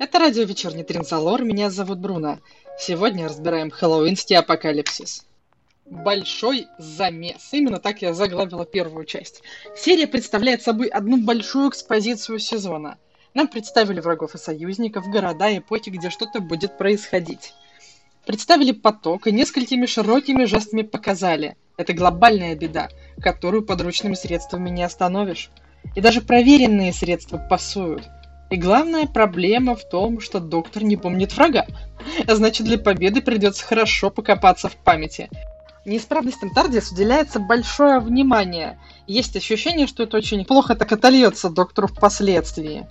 Это радио «Вечерний Тринзалор», меня зовут Бруно. Сегодня разбираем хэллоуинский апокалипсис. Большой замес. Именно так я заглавила первую часть. Серия представляет собой одну большую экспозицию сезона. Нам представили врагов и союзников, города эпохи, где что-то будет происходить. Представили поток и несколькими широкими жестами показали. Это глобальная беда, которую подручными средствами не остановишь. И даже проверенные средства пасуют – и главная проблема в том, что доктор не помнит врага. А значит, для победы придется хорошо покопаться в памяти. Неисправностям Тардис уделяется большое внимание. Есть ощущение, что это очень плохо так отольется доктору впоследствии.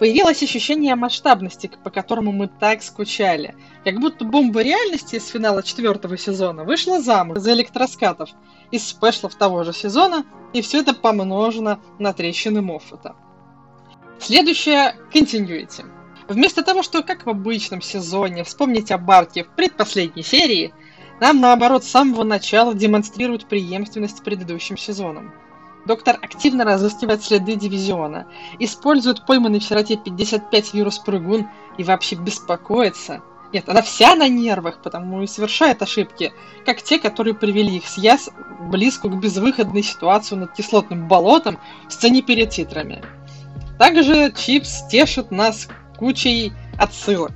Появилось ощущение масштабности, по которому мы так скучали. Как будто бомба реальности из финала четвертого сезона вышла замуж за электроскатов из спешлов того же сезона, и все это помножено на трещины Моффата. Следующее – Continuity. Вместо того, что, как в обычном сезоне, вспомнить о Барке в предпоследней серии, нам, наоборот, с самого начала демонстрируют преемственность предыдущим сезоном. Доктор активно разыскивает следы дивизиона, использует пойманный в сироте 55 вирус-прыгун и вообще беспокоится. Нет, она вся на нервах, потому и совершает ошибки, как те, которые привели их с Яс близко к безвыходной ситуации над кислотным болотом в сцене перед титрами. Также Чипс тешит нас кучей отсылок.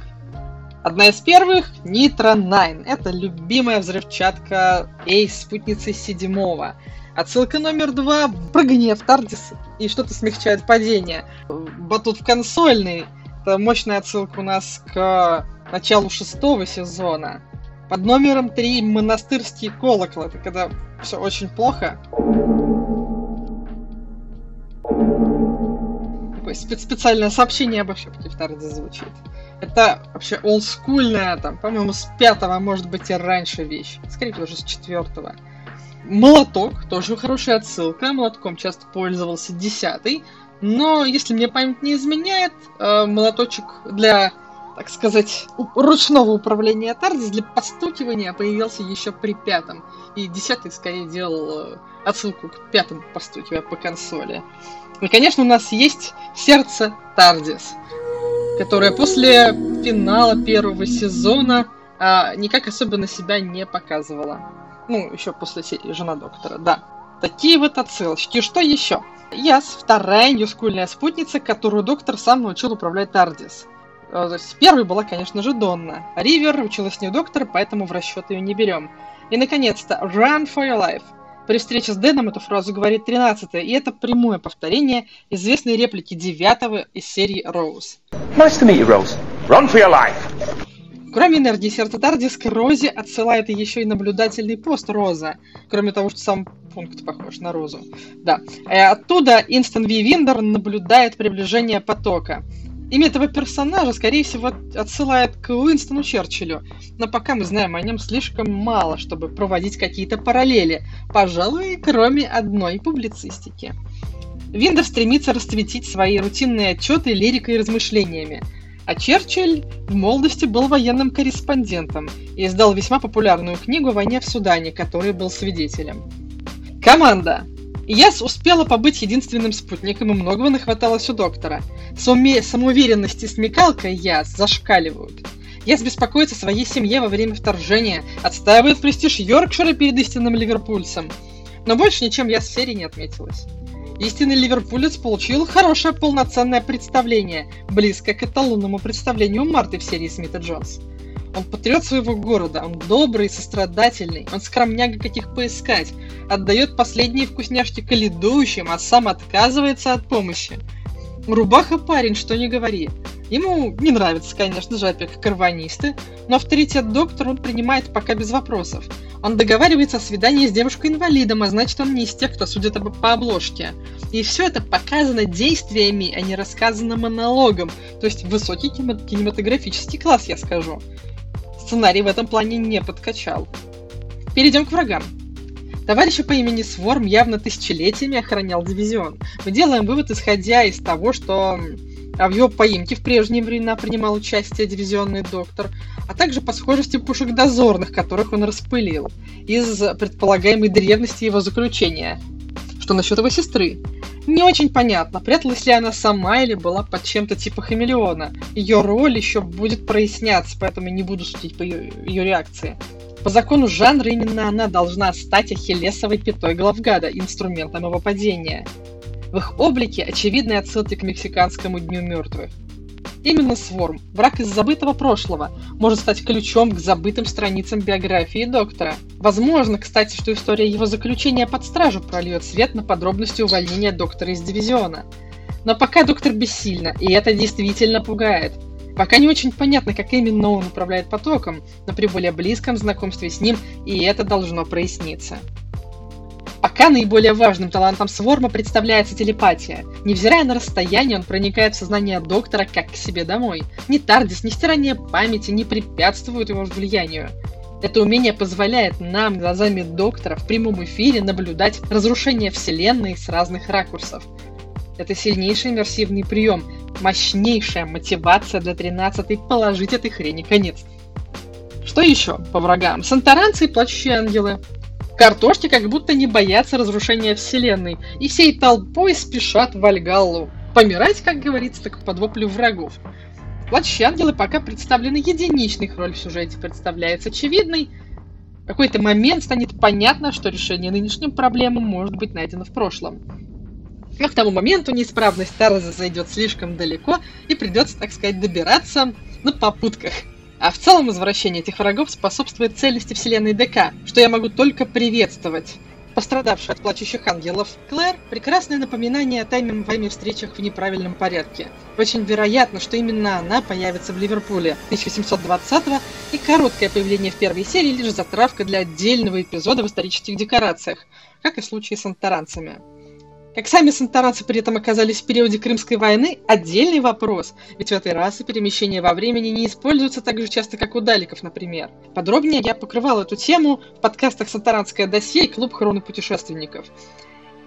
Одна из первых — Nitro 9. Это любимая взрывчатка Эйс, спутницы седьмого. Отсылка номер два — прыгание в Тардис и что-то смягчает падение. Батут в консольный. Это мощная отсылка у нас к началу шестого сезона. Под номером три монастырский колокол. Это когда все очень плохо такое специальное сообщение об ошибке в звучит. Это вообще олдскульная, там, по-моему, с пятого, может быть, и раньше вещь. Скорее всего, уже с четвертого. Молоток, тоже хорошая отсылка. Молотком часто пользовался десятый. Но, если мне память не изменяет, э, молоточек для, так сказать, ручного управления Тардис для постукивания появился еще при пятом. И десятый скорее делал э, отсылку к пятому постукивая по консоли. И, конечно, у нас есть сердце Тардис, которое после финала первого сезона а, никак особенно себя не показывала. Ну, еще после «Жена доктора», да. Такие вот отсылочки. Что еще? Яс, вторая ньюскульная спутница, которую доктор сам научил управлять Тардис. Есть первой была, конечно же, Донна. Ривер училась не у доктора, поэтому в расчет ее не берем. И, наконец-то, Run for your life. При встрече с Дэном эту фразу говорит 13 и это прямое повторение известной реплики 9 из серии Роуз. Nice to meet you, Rose. Run for your life. Кроме энергии сердца Тардис, к Розе отсылает еще и наблюдательный пост Роза, кроме того, что сам пункт похож на Розу. Да. Э, оттуда Инстон Ви Виндер наблюдает приближение потока. Имя этого персонажа, скорее всего, отсылает к Уинстону Черчиллю, но пока мы знаем о нем слишком мало, чтобы проводить какие-то параллели, пожалуй, кроме одной публицистики. Виндов стремится расцветить свои рутинные отчеты лирикой и размышлениями, а Черчилль в молодости был военным корреспондентом и издал весьма популярную книгу «О войне в Судане», которой был свидетелем. Команда. Яс успела побыть единственным спутником, и многого нахваталось у доктора. Суме... Самоуверенность и смекалка Яс зашкаливают. Яс беспокоится о своей семье во время вторжения, отстаивает престиж Йоркшира перед истинным ливерпульцем. Но больше ничем Яс в серии не отметилась. Истинный ливерпулец получил хорошее полноценное представление, близко к эталонному представлению Марты в серии Смита Джонс. Он патриот своего города, он добрый и сострадательный, он скромняга каких поискать, отдает последние вкусняшки каледующим, а сам отказывается от помощи. Рубаха парень, что не говори. Ему не нравится, конечно же, опека карванисты, но авторитет доктора он принимает пока без вопросов. Он договаривается о свидании с девушкой-инвалидом, а значит он не из тех, кто судит по обложке. И все это показано действиями, а не рассказано монологом, то есть высокий кинематографический класс, я скажу сценарий в этом плане не подкачал. Перейдем к врагам. Товарищ по имени Сворм явно тысячелетиями охранял дивизион. Мы делаем вывод, исходя из того, что в его поимке в прежние времена принимал участие дивизионный доктор, а также по схожести пушек дозорных, которых он распылил, из предполагаемой древности его заключения. Что насчет его сестры? Не очень понятно, пряталась ли она сама или была под чем-то типа хамелеона. Ее роль еще будет проясняться, поэтому не буду судить по ее, ее реакции. По закону жанра именно она должна стать ахиллесовой пятой главгада, инструментом его падения. В их облике очевидные отсылки к мексиканскому Дню мертвых. Именно Сворм, враг из забытого прошлого, может стать ключом к забытым страницам биографии доктора. Возможно, кстати, что история его заключения под стражу прольет свет на подробности увольнения доктора из дивизиона. Но пока доктор бессильна, и это действительно пугает. Пока не очень понятно, как именно он управляет потоком, но при более близком знакомстве с ним и это должно проясниться. Пока наиболее важным талантом Сворма представляется телепатия. Невзирая на расстояние, он проникает в сознание доктора как к себе домой. Ни Тардис, ни стирание памяти не препятствуют его влиянию. Это умение позволяет нам, глазами доктора, в прямом эфире наблюдать разрушение Вселенной с разных ракурсов. Это сильнейший иммерсивный прием, мощнейшая мотивация для 13-й положить этой хрени конец. Что еще по врагам? Сантаранцы и плачущие ангелы. Картошки как будто не боятся разрушения вселенной, и всей толпой спешат в Альгаллу. Помирать, как говорится, так под воплю врагов. Плачущие ангелы пока представлены единичной, их роль в сюжете представляется очевидной. В какой-то момент станет понятно, что решение нынешним проблемам может быть найдено в прошлом. Но к тому моменту неисправность Тарза зайдет слишком далеко, и придется, так сказать, добираться на попутках. А в целом возвращение этих врагов способствует целости вселенной ДК, что я могу только приветствовать. Пострадавшая от плачущих ангелов Клэр – прекрасное напоминание о тайме вами встречах в неправильном порядке. Очень вероятно, что именно она появится в Ливерпуле 1720 и короткое появление в первой серии лишь затравка для отдельного эпизода в исторических декорациях, как и в случае с антаранцами. Как сами сантаранцы при этом оказались в периоде Крымской войны – отдельный вопрос, ведь в этой расе перемещение во времени не используется так же часто, как у даликов, например. Подробнее я покрывал эту тему в подкастах «Сантаранское досье» и «Клуб хроны путешественников».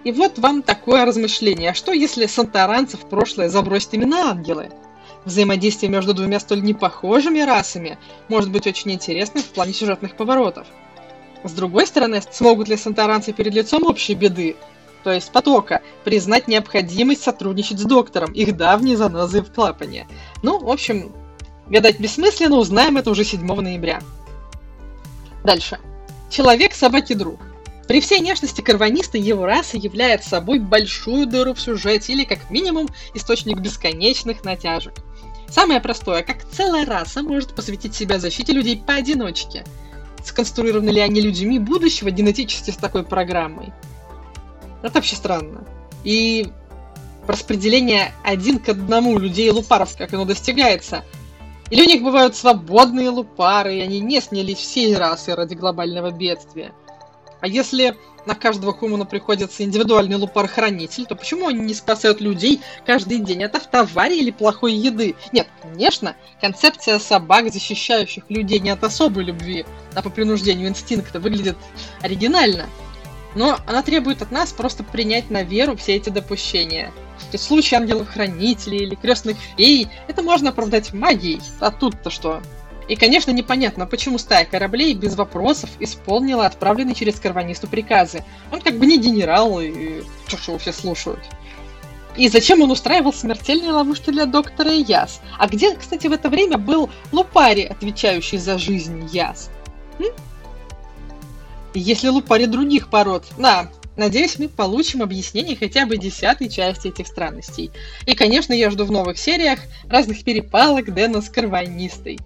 И вот вам такое размышление. А что, если сантаранцев прошлое забросят именно ангелы? Взаимодействие между двумя столь непохожими расами может быть очень интересным в плане сюжетных поворотов. С другой стороны, смогут ли сантаранцы перед лицом общей беды то есть потока, признать необходимость сотрудничать с доктором, их давней занозой в клапане. Ну, в общем, гадать бессмысленно, узнаем это уже 7 ноября. Дальше. Человек собаки друг. При всей нежности карваниста его раса является собой большую дыру в сюжете или, как минимум, источник бесконечных натяжек. Самое простое, как целая раса может посвятить себя защите людей поодиночке. Сконструированы ли они людьми будущего генетически с такой программой? Это вообще странно. И распределение один к одному людей лупаров, как оно достигается. Или у них бывают свободные лупары, и они не снялись всей расы ради глобального бедствия. А если на каждого хумана приходится индивидуальный лупар-хранитель, то почему они не спасают людей каждый день от автоварии или плохой еды? Нет, конечно, концепция собак, защищающих людей не от особой любви, а по принуждению инстинкта, выглядит оригинально. Но она требует от нас просто принять на веру все эти допущения. То есть случай ангелов-хранителей или крестных фей, это можно оправдать магией. А тут-то что? И, конечно, непонятно, почему стая кораблей без вопросов исполнила отправленные через карванисту приказы. Он как бы не генерал, и что ж его все слушают. И зачем он устраивал смертельные ловушки для доктора Яс? А где, кстати, в это время был Лупари, отвечающий за жизнь Яс? М? Если лупари других пород. Да, надеюсь, мы получим объяснение хотя бы десятой части этих странностей. И, конечно, я жду в новых сериях разных перепалок Дэна с карванистой.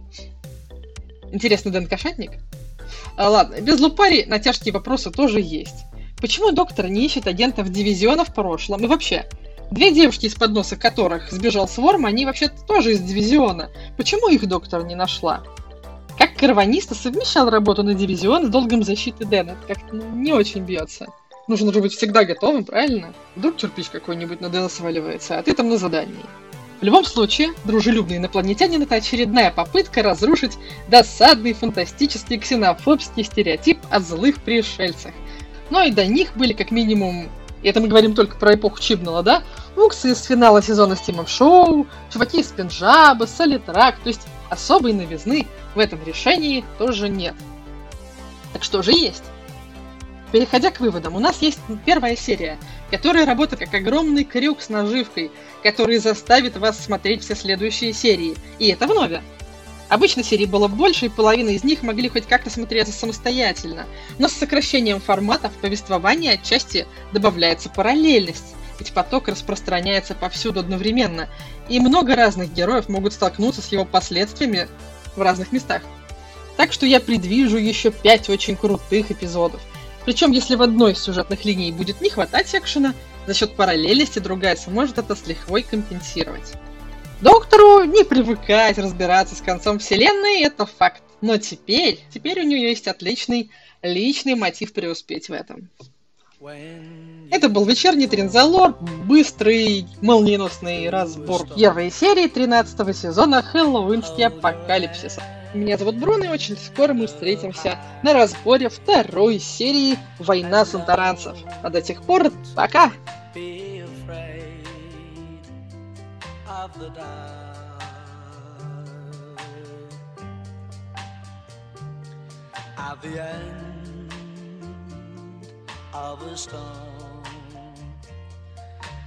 Интересно, Дэн кошатник? А, ладно, без лупари на тяжкие вопросы тоже есть. Почему доктор не ищет агентов дивизиона в прошлом? И вообще, две девушки, из-под которых сбежал Сворм, они вообще-то тоже из дивизиона. Почему их доктор не нашла? Как карваниста совмещал работу на дивизион с долгом защиты Дэна? Как-то ну, не очень бьется. Нужно же быть всегда готовым, правильно? Вдруг кирпич какой-нибудь на Дэна сваливается, а ты там на задании. В любом случае, дружелюбный инопланетянин – это очередная попытка разрушить досадный фантастический ксенофобский стереотип о злых пришельцах. Но и до них были как минимум и это мы говорим только про эпоху Чибнала, да? Уксы из финала сезона Стимов Шоу, чуваки из Пенджаба, Солитрак, то есть особой новизны в этом решении тоже нет. Так что же есть? Переходя к выводам, у нас есть первая серия, которая работает как огромный крюк с наживкой, который заставит вас смотреть все следующие серии. И это в нове. Обычно серий было больше, и половина из них могли хоть как-то смотреться самостоятельно. Но с сокращением форматов повествования отчасти добавляется параллельность, ведь поток распространяется повсюду одновременно, и много разных героев могут столкнуться с его последствиями в разных местах. Так что я предвижу еще пять очень крутых эпизодов. Причем, если в одной из сюжетных линий будет не хватать экшена, за счет параллельности другая сможет это с лихвой компенсировать. Доктору не привыкать разбираться с концом вселенной, это факт. Но теперь, теперь у нее есть отличный личный мотив преуспеть в этом. Это был вечерний Тринзалор, быстрый, молниеносный разбор первой серии 13 сезона Хэллоуинский апокалипсис. Меня зовут Бруно, и очень скоро мы встретимся на разборе второй серии «Война санторанцев». А до тех пор, пока! At the end harvest time.